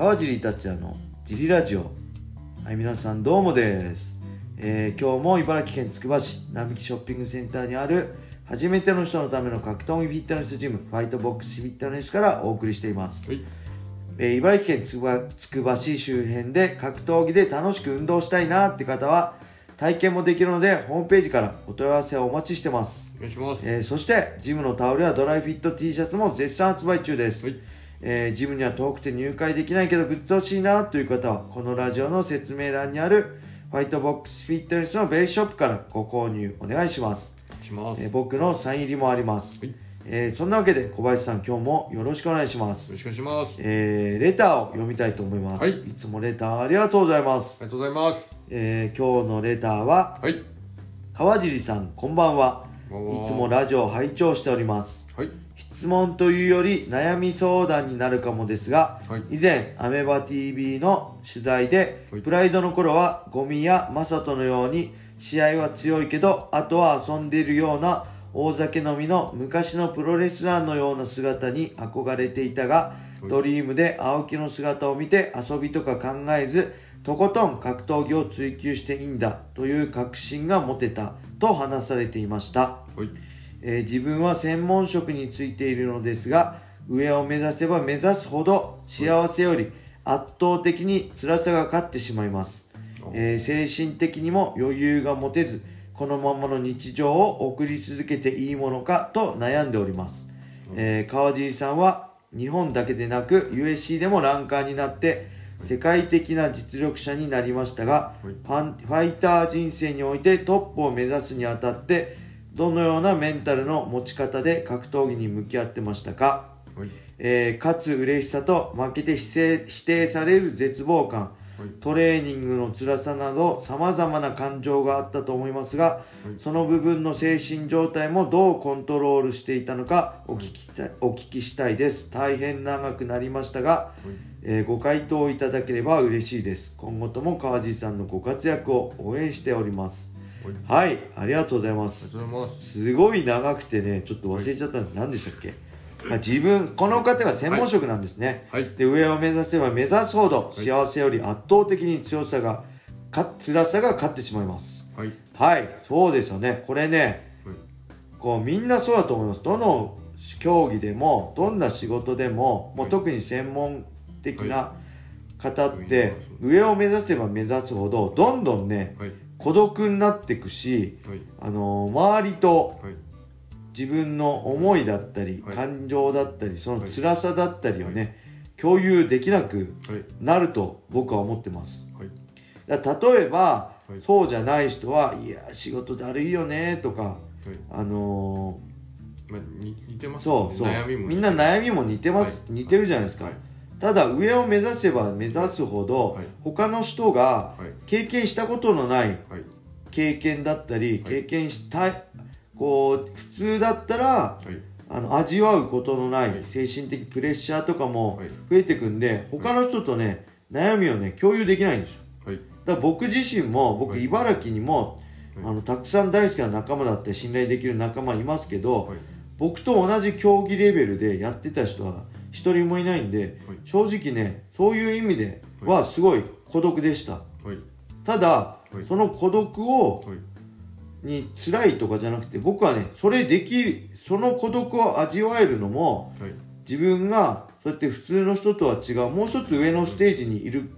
川尻達也のジリラジオ。はい皆さんどうもです、えー今日も茨城県つくば市並木ショッピングセンターにある初めての人のための格闘技フィットネスジムファイトボックスフィットネスからお送りしています、はい。えー茨城県つくばつくば市周辺で格闘技で楽しく運動したいなって方は体験もできるのでホームページからお問い合わせをお待ちしてます。お願いします。えーそしてジムのタオルやドライフィット T シャツも絶賛発売中です、はいえージムには遠くて入会できないけどグッズ欲しいなという方はこのラジオの説明欄にあるファイトボックスフィットネスのベースショップからご購入お願いします、します。えーよ僕のサイン入りもあります、はいえーそんなわけで小林さん今日もよろしくお願いしますろしくお願いします。ありえーレターを読みたいと思います、はいいつもレターありがとうございます、がとうございます。えー今日のレターははい。川尻さんこんばんはこんばんはいつもラジオを拝聴しておりますはい。質問というより悩み相談になるかもですが、はい。以前アメバ TV の取材で、はい。プライドの頃はゴミやマサトのように試合は強いけどあとは遊んでいるような大酒飲みの昔のプロレスラーのような姿に憧れていたが、はい。ドリームで青木の姿を見て遊びとか考えずとことん格闘技を追求していいんだという確信が持てたと話されていました。はい。えー自分は専門職についているのですが上を目指せば目指すほど幸せより圧倒的に辛さが勝ってしまいます、えー精神的にも余裕が持てずこのままの日常を送り続けていいものかと悩んでおります、えー川尻さんは日本だけでなく USC でもランカーになって世界的な実力者になりましたが、ファイター人生においてトップを目指すにあたってどのようなメンタルの持ち方で格闘技に向き合ってましたか、はい。えー勝つ嬉しさと負けて否定される絶望感。はい。トレーニングの辛さなど様々な感情があったと思いますが、い。その部分の精神状態もどうコントロールしていたのかお聞きたい。お聞きしたいです。大変長くなりましたが、はい。えーご回答いただければ嬉しいです。今後とも川地さんのご活躍を応援しておりますはい。ありがとうございますす。すごい長くてねちょっと忘れちゃったんです、何でしたっけ、まあ、自分この方が専門職なんですね、はい。で上を目指せば目指すほどい幸せより圧倒的に強さがか辛さが勝ってしまいますはい。はいそうですよねこれねはい。こうみんなそうだと思いますどの競技でもどんな仕事でももうはい特に専門的なは方っはいて上を目指せば目指すほどどんどんねはい。孤独になっていくしはい。あの周りとはい。自分の思いだったり、はい感情だったりその辛さだったりをね、共有できなくはい。なると僕は思ってますはい。だ例えば、はいそうじゃない人はいや仕事だるいよねとかはい。あのまあ、に似てまーすそうそう悩みも。みんな悩みも似てます、はい似てるじゃないですか、はい。ただ上を目指せば目指すほど、はい他の人がはい。経験したことのないはい。経験だったり、はい経験したいこう普通だったらはい。あの味わうことのないはい精神的プレッシャーとかもはい増えてくんで他の人とね悩みをね共有できないんですよはい。だから僕自身も僕はい茨城にもはいあのたくさん大好きな仲間だって信頼できる仲間いますけどはい。僕と同じ競技レベルでやってた人は一人もいないんではい正直ねそういう意味ではすごい孤独でしたはい。ただはいその孤独をはい。に辛いとかじゃなくて僕はねそれできその孤独を味わえるのもはい。自分がそうやって普通の人とは違うもう一つ上のステージにいる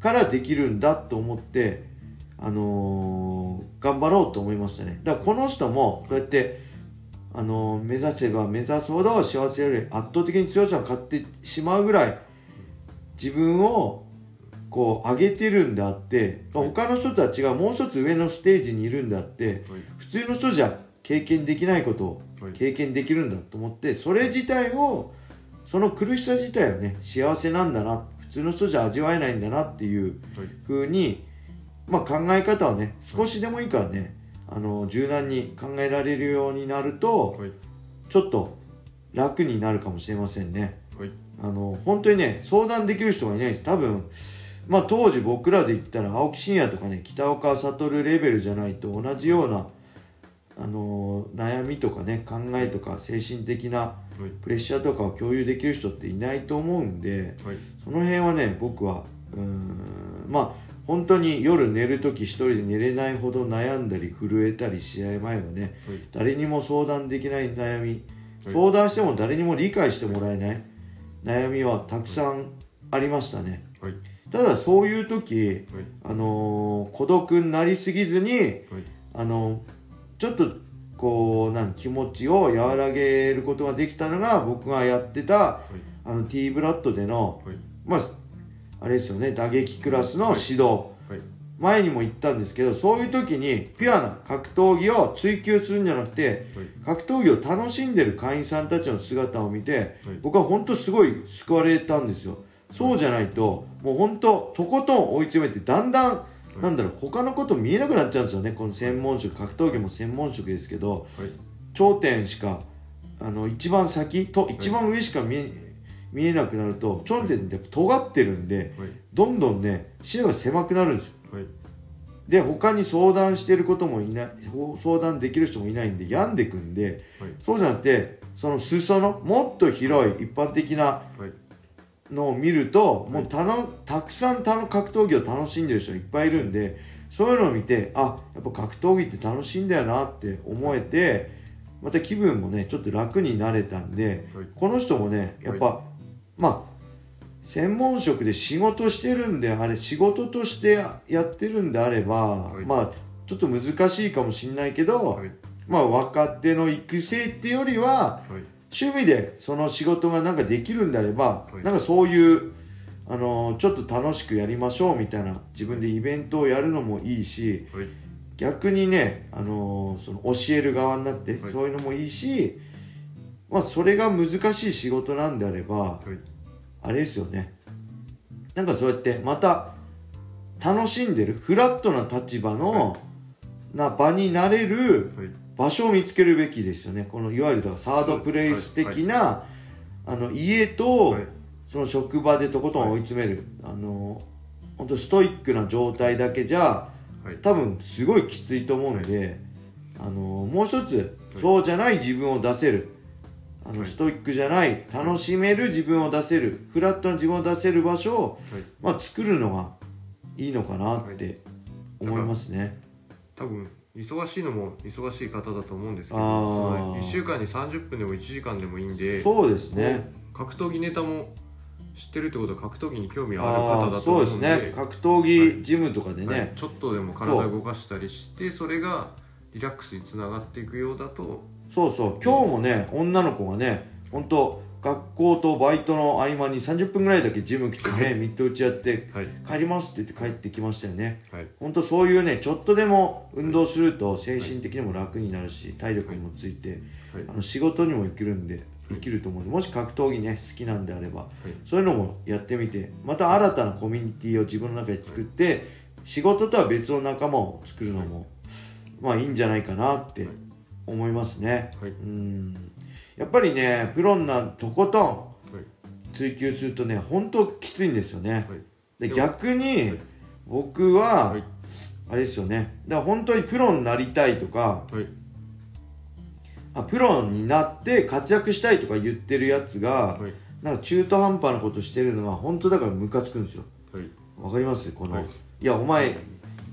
からできるんだと思って、あのー頑張ろうと思いましたねだからこの人もそうやって、あのー目指せば目指すほど幸せより圧倒的に強さが勝ってしまうぐらい自分をこう上げてるんであって他の人とは違うもう一つ上のステージにいるんであってはい。普通の人じゃ経験できないことをはい。経験できるんだと思ってそれ自体をその苦しさ自体をね幸せなんだな普通の人じゃ味わえないんだなっていうはい。風にまあ考え方をね少しでもいいからねあの柔軟に考えられるようになるとはい。ちょっと楽になるかもしれませんね。はい。あの本当にね相談できる人がいないです。多分まあ当時僕らで言ったら青木真也とかね北岡悟レベルじゃないと同じようなあのー悩みとかね考えとか精神的なはい。プレッシャーとかを共有できる人っていないと思うんではい。その辺はね僕はうーんまあ本当に夜寝る時一人で寝れないほど悩んだり震えたり試合前はねはい。誰にも相談できない悩み。はい。相談しても誰にも理解してもらえない悩みはたくさんありましたね。はい。ただそういう時はい。あのー孤独になりすぎずにはい。あのちょっとこうなん気持ちを和らげることができたのが僕がやってたあの T ブラッドでのはい。まああれですよね打撃クラスの指導、はい。前にも言ったんですけどそういう時にピュアな格闘技を追求するんじゃなくてはい。格闘技を楽しんでる会員さんたちの姿を見て、はい。僕は本当すごい救われたんですよ。そうじゃないともう本当とことん追い詰めてだんだん、なんだろう他のこと見えなくなっちゃうんですよね。この専門職格闘技も専門職ですけどはい。頂点しかあの一番先と一番上しか見え,、見えなくなると頂点って尖ってるんではい。どんどんね視野が狭くなるんですよ。はい。で他に相談してることもいないほ相談できる人もいないんで病んでくんではい。そうじゃなくてその裾のもっと広い一般的なはい。のを見るともうたのたくさんたの格闘技を楽しんでる人いっぱいいるんでそういうのを見てあやっぱ格闘技って楽しいんだよなって思えてまた気分もねちょっと楽になれたんではい。この人もねやっぱ、まあ専門職で仕事してるんであれ仕事としてややってるんであれば、はい。まあちょっと難しいかもしれないけど、はい。まあ若手の育成ってよりははい。趣味でその仕事がなんかできるんであれば、はい。なんかそういうあのちょっと楽しくやりましょうみたいな自分でイベントをやるのもいいしはい。逆にねあのその教える側になって、はい。そういうのもいいし、まあ、それが難しい仕事なんであればはい。あれですよね。なんかそうやってまた楽しんでるフラットな立場の、な場になれるはい。場所を見つけるべきですよね。このいわゆるだからサードプレイス的な、あの家と、はい。その職場でとことん追い詰める、あの本当ストイックな状態だけじゃはい。多分すごいきついと思うんで、あのもう一つはい。そうじゃない自分を出せるあの、はいストイックじゃない楽しめる自分を出せるフラットな自分を出せる場所を、はい。まあ、作るのがいいのかなって思いますね。多分忙しいのも忙しい方だと思うんですけどあー。その1週間に30分でも1時間でもいいんでそうですね。格闘技ネタも知ってるってことは格闘技に興味あるあ方あそうですだと思うんでね。格闘技ジムとかでね、はい。ちょっとでも体動かしたりしてそれがリラックスにつながっていくようだとそうそう。今日もね女の子がね本当学校とバイトの合間に30分ぐらいだけジム来てねミット打ちやってはい。帰りますって言って帰ってきましたよね。はい。本当そういうねちょっとでも運動すると精神的にも楽になるし体力にもついてはい。あの仕事にも生きるんで生きると思うもし格闘技ね好きなんであればはい。そういうのもやってみてまた新たなコミュニティを自分の中で作って仕事とは別の仲間を作るのもまあいいんじゃないかなって思いますね。はい。うん。やっぱりねプロになるとことんはい。追求するとね本当きついんですよね。はい。で逆にはい。僕ははい。あれですよね。だから本当にプロになりたいとかはい。あプロになって活躍したいとか言ってるやつがはい。なんか中途半端なことしてるのは本当だからムカつくんですよ。はい。わかります？この、はい。い、やお前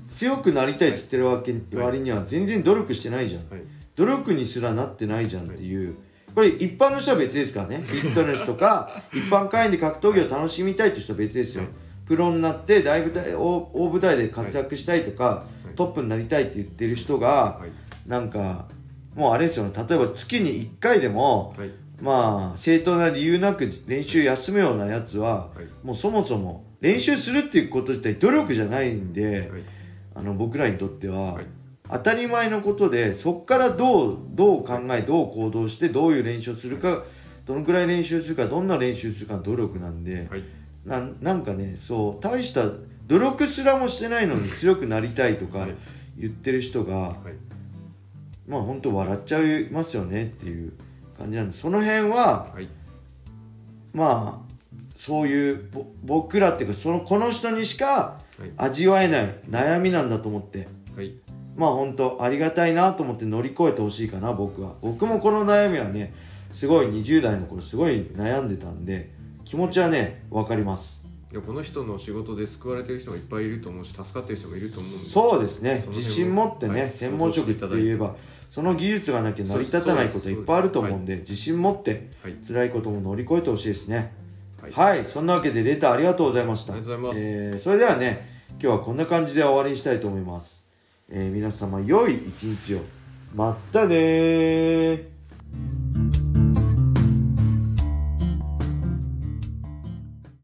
強くなりたいって言ってるわけ、割には全然努力してないじゃん。はい努力にすらなってないじゃんっていう、これ一般の人は別ですからね。フィットネスとか 一般会員で格闘技を楽しみたいって人は別ですよ、はいプロになって大舞台大大舞台で活躍したいとか、い。トップになりたいって言ってる人が、はい。なんかもうあれですよね。例えば月に1回でもはい。まあ正当な理由なく練習休むようなやつは、はい。もうそもそも練習するっていうこと自体努力じゃないんで、はい。あの僕らにとっては、はい当たり前のことでそこからどうどう考えどう行動してどういう練習をするかどのくらい練習するかどんな練習するかの努力なんで、はい。なんなんかねそう大した努力すらもしてないのに強くなりたいとかはい。言ってる人が、はい。まあ本当笑っちゃいますよねっていう感じなんでその辺ははい。まあそういうぼ僕らっていうかそのこの人にしかはい。味わえない悩みなんだと思って。はいまあ本当ありがたいなと思って乗り越えてほしいかな僕は。僕もこの悩みはねすごい20代の頃すごい悩んでたんで気持ちはね分かります。いやこの人の仕事で救われてる人がいっぱいいると思うし助かってる人もいると思うんで。そうですね。自信持ってね、はい専門職って言えばその技術がなきゃ成り立たないこといっぱいあると思うんで自信持ってはい。辛いことも乗り越えてほしいですね。はい。はい、そんなわけでレターありがとうございました。ありがとうございます。えーそれではね今日はこんな感じで終わりにしたいと思います、えー、皆様良い一日を。またね